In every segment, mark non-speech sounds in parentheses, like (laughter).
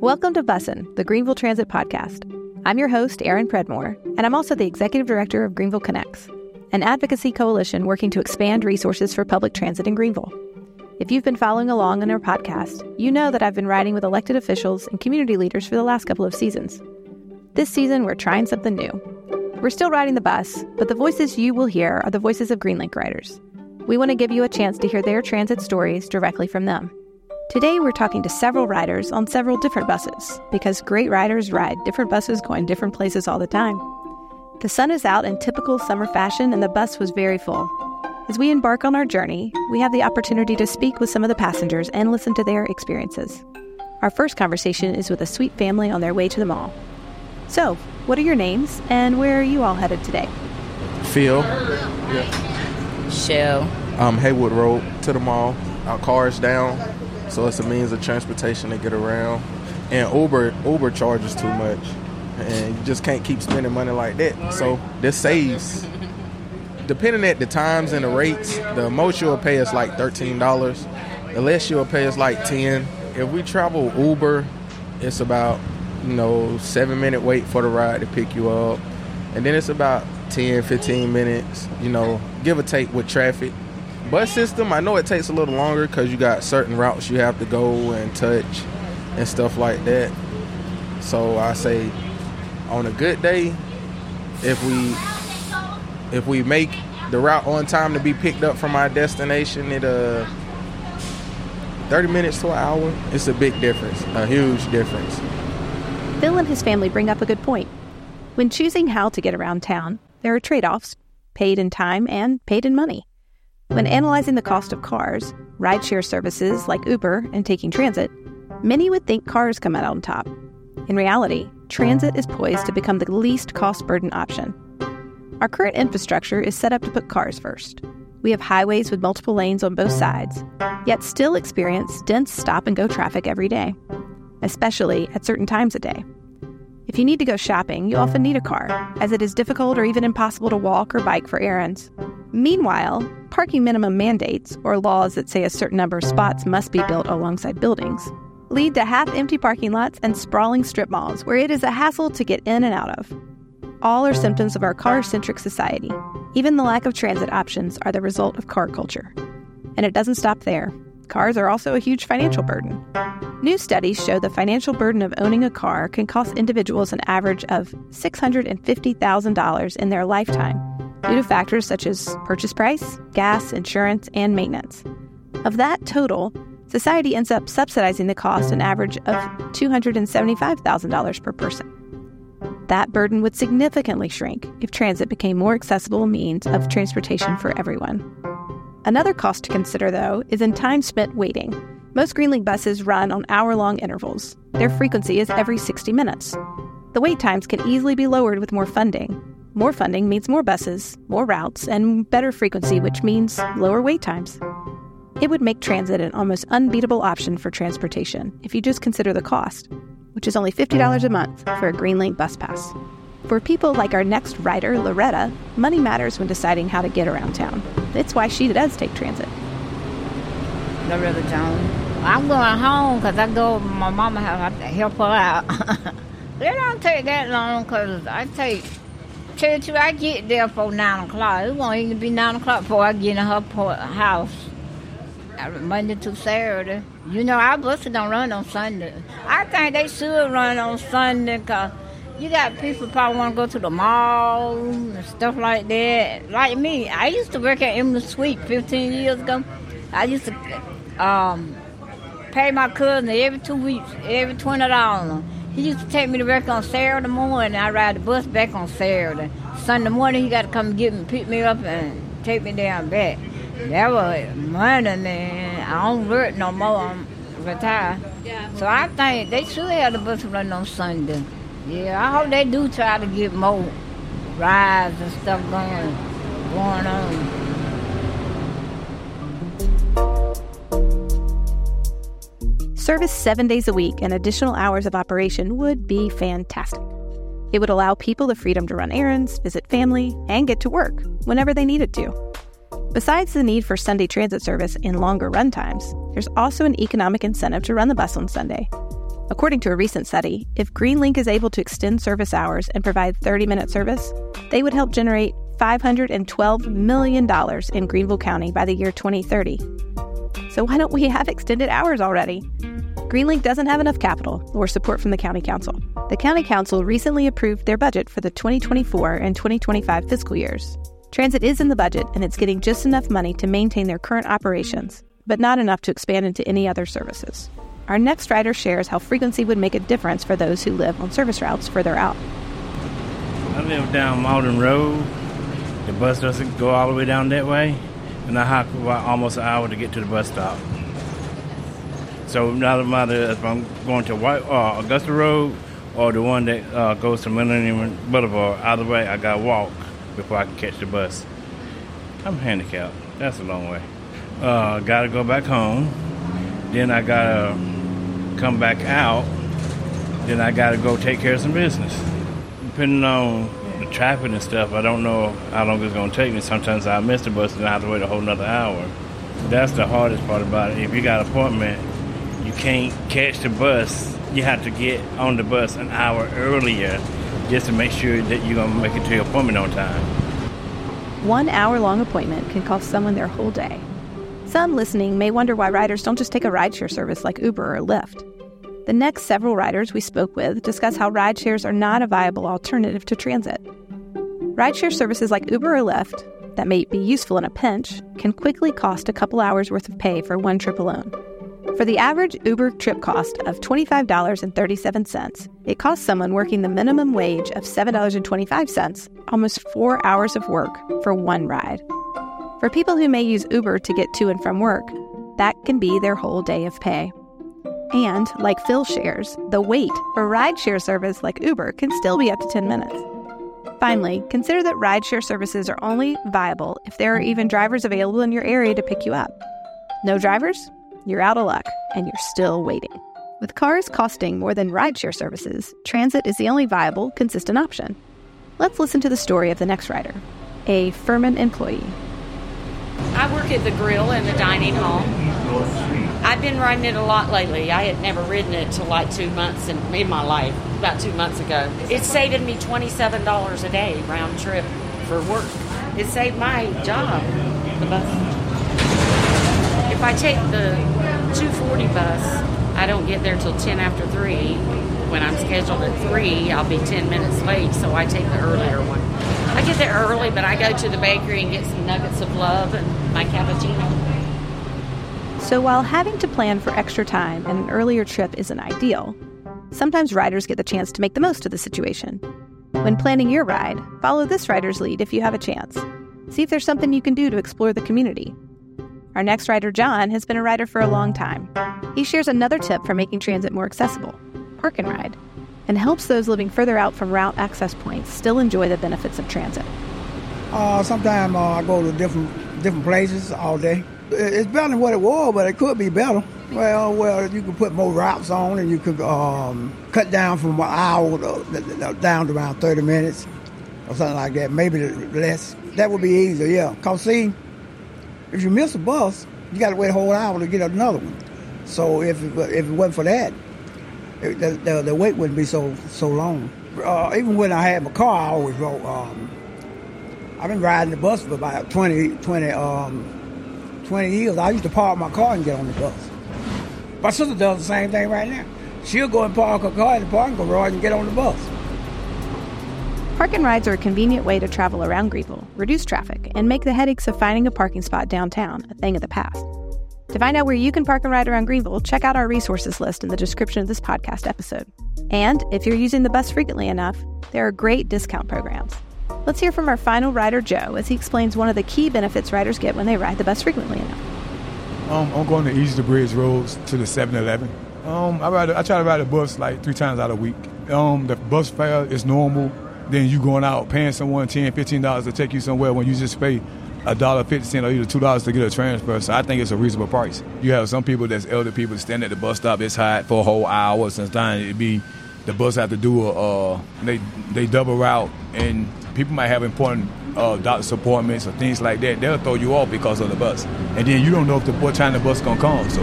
Welcome to Bussin', the Greenville Transit Podcast. I'm your host, Erin Predmore, and I'm also the Executive Director of Greenville Connects, an advocacy coalition working to expand resources for public transit in Greenville. If you've been following along on our podcast, you know that I've been riding with elected officials and community leaders for the last couple of seasons. This season, we're trying something new. We're still riding the bus, but the voices you will hear are the voices of Greenlink riders. We want to give you a chance to hear their transit stories directly from them. Today, we're talking to several riders on several different buses because great riders ride different buses going different places all the time. The sun is out in typical summer fashion, and the bus was very full. As we embark on our journey, we have the opportunity to speak with some of the passengers and listen to their experiences. Our first conversation is with a sweet family on their way to the mall. So, what are your names, and where are you all headed today? Phil, Shell. um, Haywood Road to the mall. Our car is down, so it's a means of transportation to get around. And Uber Uber charges too much, and you just can't keep spending money like that. So this saves. Depending at the times and the rates, the most you'll pay is like thirteen dollars. The less you'll pay is like ten. If we travel Uber, it's about you know seven minute wait for the ride to pick you up, and then it's about 10, 15 minutes. You know, give or take with traffic bus system i know it takes a little longer because you got certain routes you have to go and touch and stuff like that so i say on a good day if we if we make the route on time to be picked up from our destination it uh 30 minutes to an hour it's a big difference a huge difference Phil and his family bring up a good point. When choosing how to get around town, there are trade offs paid in time and paid in money. When analyzing the cost of cars, rideshare services like Uber, and taking transit, many would think cars come out on top. In reality, transit is poised to become the least cost burden option. Our current infrastructure is set up to put cars first. We have highways with multiple lanes on both sides, yet still experience dense stop and go traffic every day, especially at certain times of day. If you need to go shopping, you often need a car, as it is difficult or even impossible to walk or bike for errands. Meanwhile, parking minimum mandates, or laws that say a certain number of spots must be built alongside buildings, lead to half empty parking lots and sprawling strip malls where it is a hassle to get in and out of. All are symptoms of our car centric society. Even the lack of transit options are the result of car culture. And it doesn't stop there. Cars are also a huge financial burden. New studies show the financial burden of owning a car can cost individuals an average of $650,000 in their lifetime due to factors such as purchase price, gas, insurance, and maintenance. Of that total, society ends up subsidizing the cost an average of $275,000 per person. That burden would significantly shrink if transit became more accessible means of transportation for everyone. Another cost to consider, though, is in time spent waiting. Most Greenlink buses run on hour long intervals. Their frequency is every 60 minutes. The wait times can easily be lowered with more funding. More funding means more buses, more routes, and better frequency, which means lower wait times. It would make transit an almost unbeatable option for transportation if you just consider the cost, which is only $50 a month for a Greenlink bus pass. For people like our next rider, Loretta, money matters when deciding how to get around town. It's why she does take transit. Loretta Jones. I'm going home because I go my mama house. To help her out. (laughs) it don't take that long because I take till till I get there for 9 o'clock. It won't even be 9 o'clock before I get in her house. Monday to Saturday. You know, our buses don't run on Sunday. I think they should run on Sunday because you got people probably want to go to the mall and stuff like that. Like me, I used to work at Emily Sweet 15 years ago. I used to um, pay my cousin every two weeks, every twenty dollars. He used to take me to work on Saturday morning. I ride the bus back on Saturday. Sunday morning, he got to come get me, pick me up, and take me down back. That was money, man. I don't work no more. I'm retired. Yeah. So I think they should have the bus run on Sunday. Yeah, I hope they do try to get more rides and stuff going going on. Service seven days a week and additional hours of operation would be fantastic. It would allow people the freedom to run errands, visit family, and get to work whenever they needed to. Besides the need for Sunday transit service and longer run times, there's also an economic incentive to run the bus on Sunday. According to a recent study, if Greenlink is able to extend service hours and provide 30 minute service, they would help generate $512 million in Greenville County by the year 2030. So why don't we have extended hours already? Greenlink doesn't have enough capital or support from the County Council. The County Council recently approved their budget for the 2024 and 2025 fiscal years. Transit is in the budget and it's getting just enough money to maintain their current operations, but not enough to expand into any other services. Our next rider shares how frequency would make a difference for those who live on service routes further out. I live down Mauldin Road. The bus doesn't go all the way down that way, and I hike about almost an hour to get to the bus stop. So no matter if I'm going to White uh, Augusta Road or the one that uh, goes to Millennium Boulevard, either way, I gotta walk before I can catch the bus. I'm handicapped. That's a long way. Uh, gotta go back home. Then I gotta come back out. Then I gotta go take care of some business. Depending on the traffic and stuff, I don't know how long it's gonna take me. Sometimes I miss the bus and I have to wait a whole another hour. That's the hardest part about it. If you got an appointment, you can't catch the bus. You have to get on the bus an hour earlier just to make sure that you're gonna make it to your appointment on time. One hour long appointment can cost someone their whole day. Some listening may wonder why riders don't just take a rideshare service like Uber or Lyft. The next several riders we spoke with discuss how rideshares are not a viable alternative to transit. Rideshare services like Uber or Lyft, that may be useful in a pinch, can quickly cost a couple hours worth of pay for one trip alone. For the average Uber trip cost of $25.37, it costs someone working the minimum wage of $7.25 almost four hours of work for one ride. For people who may use Uber to get to and from work, that can be their whole day of pay. And, like Phil shares, the wait for rideshare service like Uber can still be up to 10 minutes. Finally, consider that rideshare services are only viable if there are even drivers available in your area to pick you up. No drivers? You're out of luck, and you're still waiting. With cars costing more than rideshare services, transit is the only viable, consistent option. Let's listen to the story of the next rider, a Furman employee. I work at the grill in the dining hall. I've been riding it a lot lately. I had never ridden it till like two months in, in my life, about two months ago. It's saving me $27 a day round trip for work. It saved my job, the bus. If I take the 240 bus, I don't get there till 10 after 3. When I'm scheduled at 3, I'll be 10 minutes late, so I take the earlier one. I get there early, but I go to the bakery and get some nuggets of love and my cappuccino. So while having to plan for extra time and an earlier trip isn't ideal, sometimes riders get the chance to make the most of the situation. When planning your ride, follow this rider's lead if you have a chance. See if there's something you can do to explore the community. Our next rider, John, has been a rider for a long time. He shares another tip for making transit more accessible park and ride, and helps those living further out from route access points still enjoy the benefits of transit. Uh, Sometimes uh, I go to different different places all day. It's better than what it was, but it could be better. Well, well, you could put more routes on, and you could um, cut down from an hour to, down to around 30 minutes or something like that, maybe less. That would be easier, yeah. Cause see, if you miss a bus, you got to wait a whole hour to get another one. So if it, if it wasn't for that, it, the, the, the, wait wouldn't be so so long. Uh, even when I had my car, I always rode. Um, I've been riding the bus for about 20, 20, um, 20 years. I used to park my car and get on the bus. My sister does the same thing right now. She'll go and park her car in the parking garage and get on the bus. Park and rides are a convenient way to travel around Greenville, reduce traffic, and make the headaches of finding a parking spot downtown a thing of the past. To find out where you can park and ride around Greenville, check out our resources list in the description of this podcast episode. And if you're using the bus frequently enough, there are great discount programs. Let's hear from our final rider, Joe, as he explains one of the key benefits riders get when they ride the bus frequently enough. Um, I'm going to East the Bridge Roads to the 7-Eleven. Um, I, I try to ride the bus like three times out a week. Um, the bus fare is normal then you going out paying someone 10 $15 to take you somewhere when you just pay a dollar fifty cent or either two dollars to get a transfer. So I think it's a reasonable price. You have some people that's elder people standing at the bus stop. It's hot for a whole hour. Sometimes it'd be the bus have to do a uh, they they double route and people might have important uh, doctor's appointments or things like that. They'll throw you off because of the bus, and then you don't know if the what time the bus gonna come. So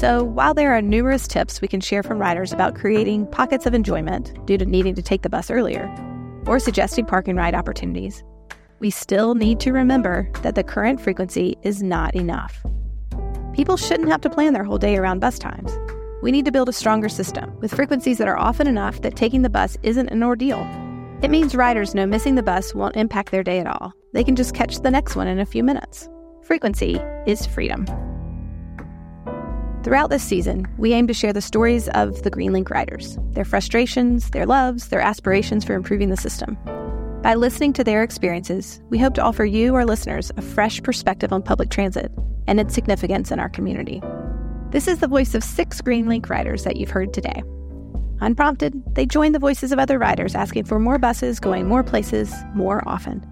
So, while there are numerous tips we can share from riders about creating pockets of enjoyment due to needing to take the bus earlier, or suggesting park and ride opportunities, we still need to remember that the current frequency is not enough. People shouldn't have to plan their whole day around bus times. We need to build a stronger system with frequencies that are often enough that taking the bus isn't an ordeal. It means riders know missing the bus won't impact their day at all. They can just catch the next one in a few minutes. Frequency is freedom. Throughout this season, we aim to share the stories of the Greenlink riders, their frustrations, their loves, their aspirations for improving the system. By listening to their experiences, we hope to offer you, our listeners, a fresh perspective on public transit and its significance in our community. This is the voice of six Greenlink riders that you've heard today. Unprompted, they join the voices of other riders asking for more buses going more places more often.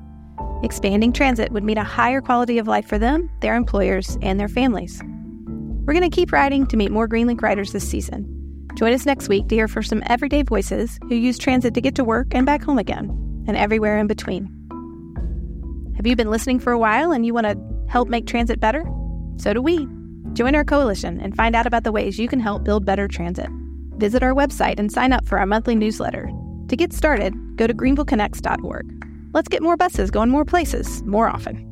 Expanding transit would mean a higher quality of life for them, their employers, and their families. We're going to keep riding to meet more Greenlink riders this season. Join us next week to hear from some everyday voices who use transit to get to work and back home again, and everywhere in between. Have you been listening for a while and you want to help make transit better? So do we. Join our coalition and find out about the ways you can help build better transit. Visit our website and sign up for our monthly newsletter. To get started, go to greenvilleconnects.org. Let's get more buses going more places more often.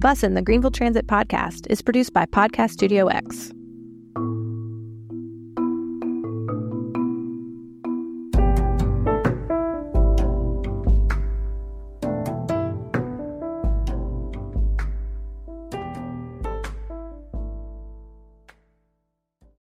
Bussin', the Greenville Transit Podcast, is produced by Podcast Studio X.